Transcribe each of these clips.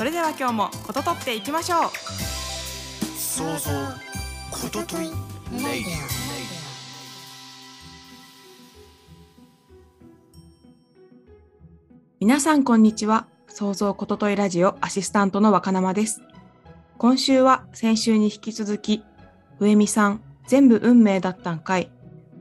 それでは今日もこととっていきましょう。想像ことといレイディ皆さんこんにちは。創造ことといラジオアシスタントの若生です。今週は先週に引き続き上見さん全部運命だったんかい。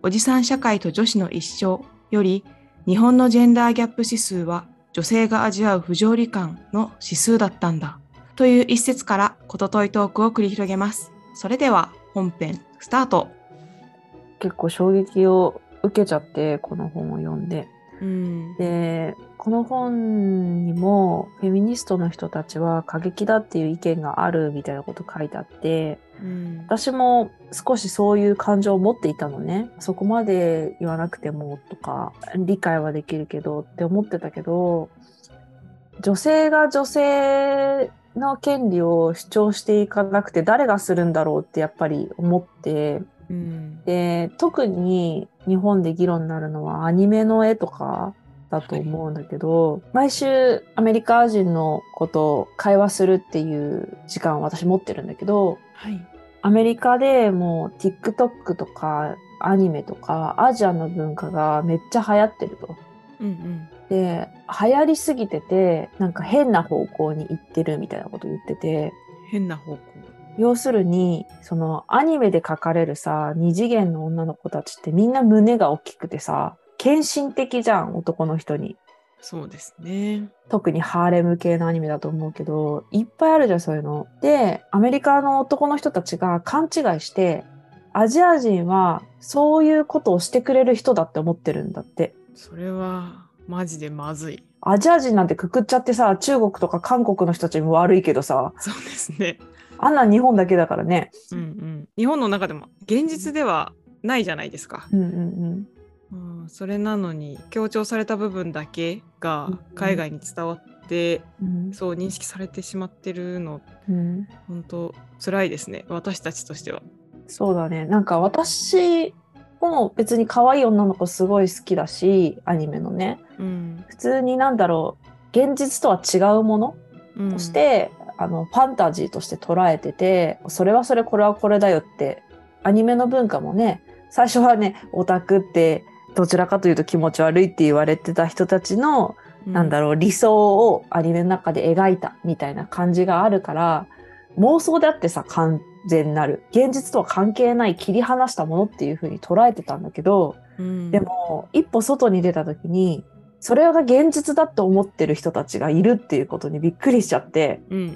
おじさん社会と女子の一生より日本のジェンダーギャップ指数は女性が味わう不条理感の指数だったんだという一節からことといトークを繰り広げます。それでは本編スタート。結構衝撃を受けちゃってこの本を読んで。うん。でこの本にもフェミニストの人たちは過激だっていう意見があるみたいなこと書いてあってうん。私も少しそういう感情を持っていたのね。そこまで言わなくてもとか理解はできるけどって思ってたけど女性が女性の権利を主張していかなくて誰がするんだろうってやっぱり思ってうん。で特に日本で議論になるのはアニメの絵とかだと思うんだけど、毎週アメリカ人の子と会話するっていう時間を私持ってるんだけどはい。アメリカでもう TikTok とかアニメとかアジアの文化がめっちゃ流行ってると。うんうん。で流行りすぎててなんか変な方向に行ってるみたいなこと言ってて。変な方向要するにそのアニメで描かれるさ二次元の女の子たちってみんな胸が大きくてさ献身的じゃん男の人に。そうですね。特にハーレム系のアニメだと思うけどいっぱいあるじゃんそういうの。でアメリカの男の人たちが勘違いしてアジア人はそういうことをしてくれる人だって思ってるんだって。それはマジでまずい。アジア人なんてくくっちゃってさ中国とか韓国の人たちも悪いけどさ。そうですねあんなん日本だけだからね。うんうん。日本の中でも現実ではないじゃないですか、うんうんうん、それなのに強調された部分だけが海外に伝わって、うん。そう認識されてしまってるのうん。本当辛いですね。私たちとしては。そうだね。なんか私も別に可愛い女の子すごい好きだし、アニメのね。うん。普通になんだろう、現実とは違うものうん、として、あの、ファンタジーとして捉えてて、それはそれ、これはこれだよって、アニメの文化もね、最初はね、オタクって、どちらかというと気持ち悪いって言われてた人たちの、なんだろろう、理想をアニメの中で描いたみたいな感じがあるから、妄想であってさ、完全なる。現実とは関係ない切り離したものっていう風に捉えてたんだけど、う、うん、でも、一歩外に出た時に、それが現実だって思ってる人たちがいるっていうことにびっくりしちゃって、うんうんうんう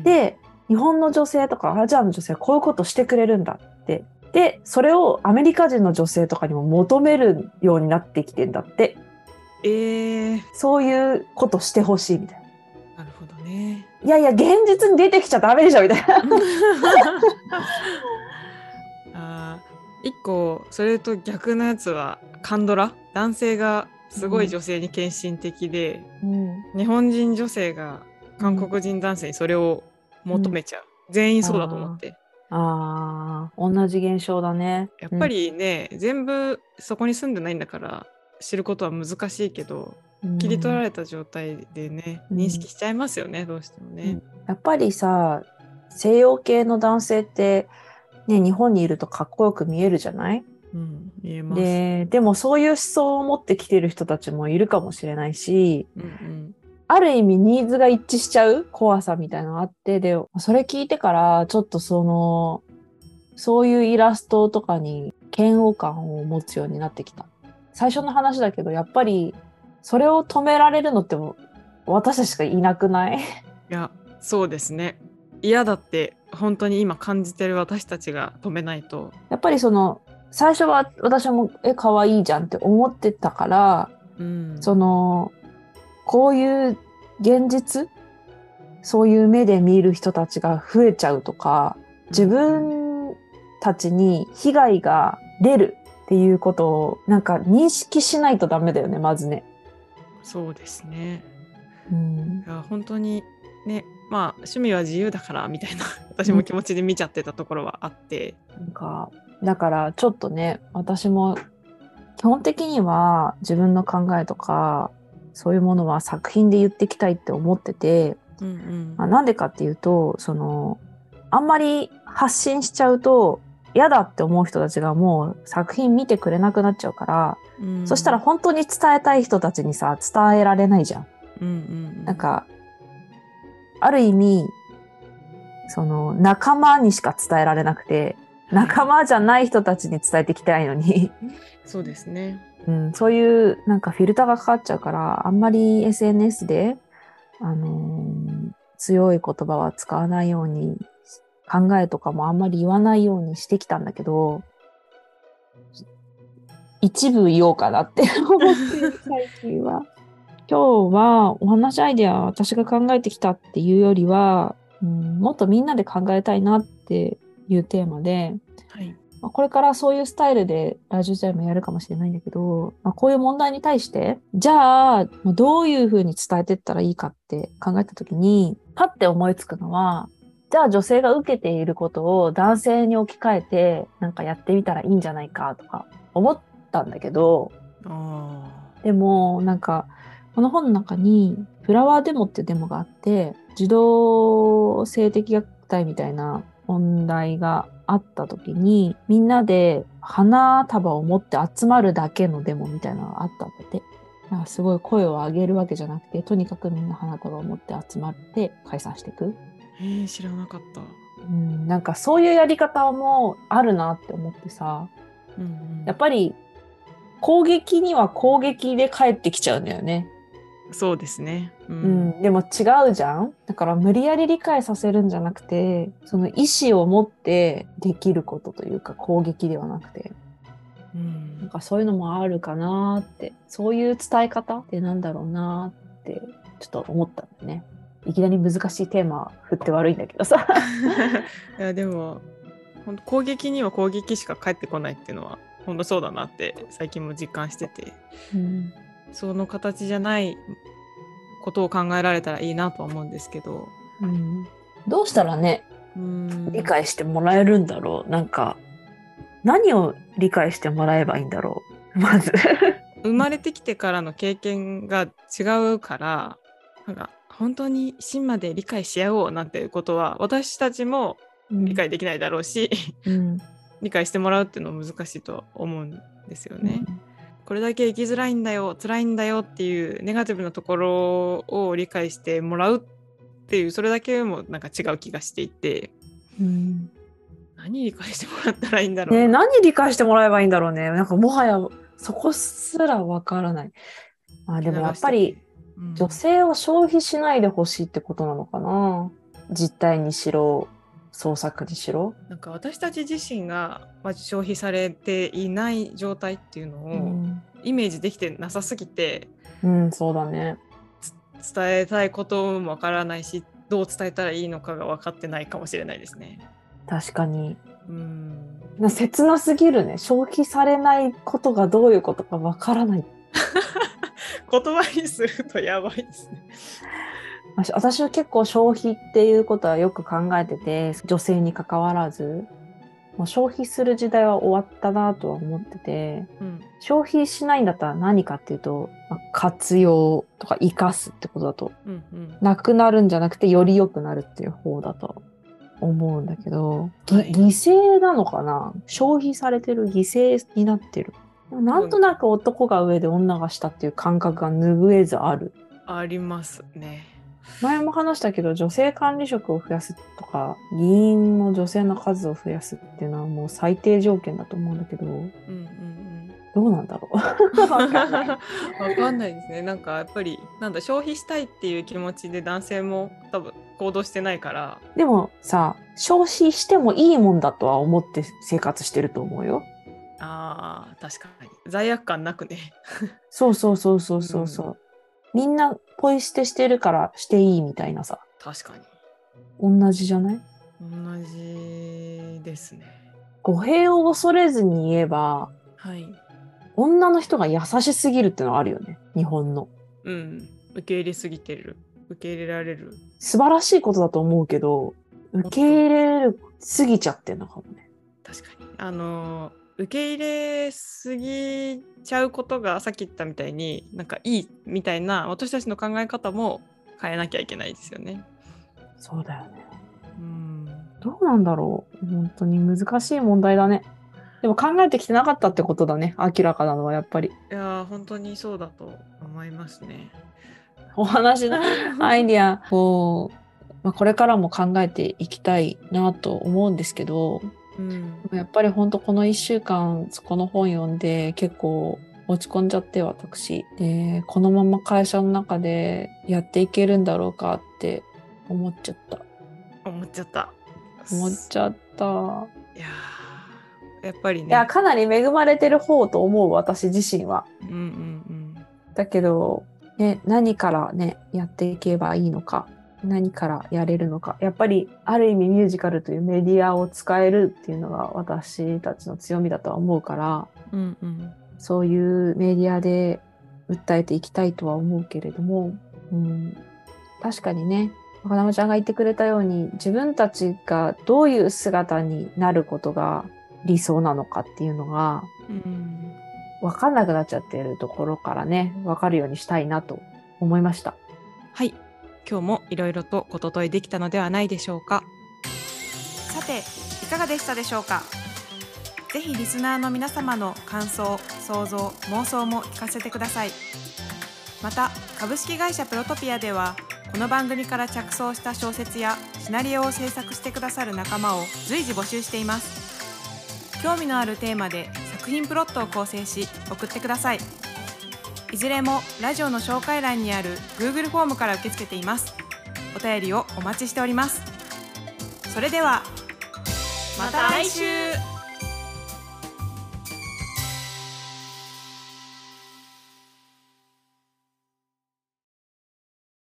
ん、で、日本の女性とかアジアの女性はこういうことしてくれるんだって。で、それをアメリカ人の女性とかにも求めるようになってきてんだって。えー、そういうことしてほしいみたいな。なるほどね。いやいや、現実に出てきちゃダメでしょみたいな。あー一個それと逆のやつはカンドラ？男性がすごい女性に献身的で、うん、日本人女性が韓国人男性にそれを求めちゃう、全員そうだと思って。ああ、同じ現象だね。やっぱりね、全部そこに住んでないんだから知ることは難しいけど、うん、切り取られた状態でねうん。認識しちゃいますよね、どうしてもね。やっぱりさ、西洋系の男性って、ね、日本にいるとかっこよく見えるじゃない？うん。で、でもそういう思想を持ってきてる人たちもいるかもしれないし、うんうんある意味ニーズが一致しちゃう怖さみたいなのがあって、で、それ聞いてから、ちょっとその、そういうイラストとかに嫌悪感を持つようになってきた。最初の話だけど、やっぱり、それを止められるのっても私たちしかいなくない？いやそうですね嫌だって本当に今感じてる私たちが止めないと。やっぱりその、最初は私も、え、可愛いじゃんって思ってたから、うん、その、こういう現実そういう目で見る人たちが増えちゃうとか、自分たちに被害が出るっていうことをなんか認識しないとダメだよね、まずね。そうですね。うんいや本当にねまあ趣味は自由だからみたいな私も気持ちで見ちゃってたところはあって、なんか、だからちょっとね、私も基本的には自分の考えとか、そういうものは作品で言っていきたいって思ってて、うんうん。まあ、なんでかっていうと、その、あんまり発信しちゃうと、嫌だって思う人たちがもう作品見てくれなくなっちゃうから、うん。そしたら本当に伝えたい人たちにさ、伝えられないじゃん。うんうん。なんか、ある意味、その仲間にしか伝えられなくて、仲間じゃない人たちに伝えていきたいのに、そうですねうん、そういうなんかフィルターがかかっちゃうから、あんまり SNS で、あのー強い言葉は使わないように、考えとかもあんまり言わないようにしてきたんだけど、一部言おうかなって思って最近は。今日はお話アイデアは私が考えてきたっていうよりは、うん、もっとみんなで考えたいなっていうテーマで、はい。まあこれからそういうスタイルでラジオ時代もやるかもしれないんだけど、まあ、こういう問題に対して、じゃあ、まあどういうふうに伝えていったらいいかって考えたときに、パッて思いつくのは、じゃあ女性が受けていることを男性に置き換えて、なんかやってみたらいいんじゃないかとか思ったんだけど、あでも、なんか、この本の中に、フラワーデモっていうデモがあって、児童性的虐待みたいな問題があった時に、みんなで花束を持って集まるだけのデモみたいなのがあったんだって。なんかすごい声を上げるわけじゃなくて、とにかくみんな花束を持って集まって解散していく。ーえー、知らなかった、うん、なんかそういうやり方もあるなって思ってさ、うんうんやっぱり攻撃には攻撃で返ってきちゃうんだよね。そうですねううん、でも違うじゃん。だから無理やり理解させるんじゃなくてその意思を持ってできることというか攻撃ではなくて。うん。なんかそういうのもあるかなって。そういう伝え方ってなんだろうなってちょっと思ったんだよね。いきなり難しいテーマ振って悪いんだけどさ。いやでも本当攻撃には攻撃しか返ってこないっていうのは本当そうだなって最近も実感してて。うん。その形じゃないことを考えられたらいいなとは思うんですけど。うん。どうしたらねうん。理解してもらえるんだろう？なんか何を理解してもらえばいいんだろう？まず。生まれてきてからの経験が違うからなんか本当に芯まで理解し合おうなんていうことは私たちも理解できないだろうし、うん。理解してもらうっていうのは難しいとは思うんですよね。これだけ生きづらいんだよ辛いんだよっていうネガティブなところを理解してもらうっていうそれだけもなんか違う気がしていてうん何理解してもらったらいいんだろうね、な何理解してもらえばいいんだろうね。なんかもはやそこすらわからない。まあでもやっぱりうん女性を消費しないでほしいってことなのかな。実態にしろ、創作にしろ。なんか私たち自身がまあ消費されていない状態っていうのうをん、イメージできてなさすぎてうん、そうだね。伝えたいこともわからないしどう伝えたらいいのかが分かってないかもしれないですね。確かに。うんな切なすぎるね。消費されないことがどういうことかわからない。言葉にするとやばいですね。まあ私は結構消費っていうことはよく考えてて、女性に関わらず、もう消費する時代は終わったなとは思ってて、うん消費しないんだったら何かっていうと、まあ活用とか生かすってことだと、うんうんなくなるんじゃなくてより良くなるっていう方だと思うんだけど、ぎはい犠牲なのかな？消費されてる犠牲になってる。なんとなく男が上で女が下っていう感覚が拭えずある。ありますね。前も話したけど女性管理職を増やすとか議員の女性の数を増やすっていうのはもう最低条件だと思うんだけどうんうんうん。どうなんだろう？わかんないですね。なんかやっぱりなんだ消費したいっていう気持ちで男性も多分行動してないから。でもさ消費してもいいもんだとは思って生活してると思うよああ確かに罪悪感なくね。そうそうそうそうそうそう、みんなポイ捨てしてるからしていいみたいなさ。確かに。同じじゃない？同じですね。語弊を恐れずに言えば、はい。女の人が優しすぎるってのはあるよね。日本の。うん。受け入れすぎてる。受け入れられる。素晴らしいことだと思うけど、受け入れるすぎちゃってんのかもね。確かに。あの受け入れすぎちゃうことがさっき言ったみたいになんかいいみたいな私たちの考え方も変えなきゃいけないですよね。そうだよね。うんどうなんだろう本当に難しい問題だね。でも考えてきてなかったってことだね。明らかなのはやっぱり。いやー本当にそうだと思いますね。お話の アイディアを、まあ、これからも考えていきたいなと思うんですけど、うん。やっぱり本当この1週間この本読んで結構落ち込んじゃって私。でこのまま会社の中でやっていけるんだろうかって思っちゃった。思っちゃった。思っちゃった。いやーやっぱりね。いやかなり恵まれてる方と思う私自身は。うんうん。だけど、ね、何からねやっていけばいいのか何からやれるのか。やっぱりある意味ミュージカルというメディアを使えるっていうのが私たちの強みだとは思うからうんうん。うんそういうメディアで訴えていきたいとは思うけれども、うん、確かにね若生ちゃんが言ってくれたように自分たちがどういう姿になることが理想なのかっていうのがうん。分かんなくなっちゃってるところからね分かるようにしたいなと思いました。はい今日もいろいろとことといできたのではないでしょうか。さていかがでしたでしょうか？ぜひリスナーの皆様の感想想像妄想も聞かせてください。また株式会社プロトピアではこの番組から着想した小説やシナリオを制作してくださる仲間を随時募集しています。興味のあるテーマで作品プロットを構成し送ってください。いずれもラジオの紹介欄にある Google フォームから受け付けています。お便りをお待ちしております。それではまた来週。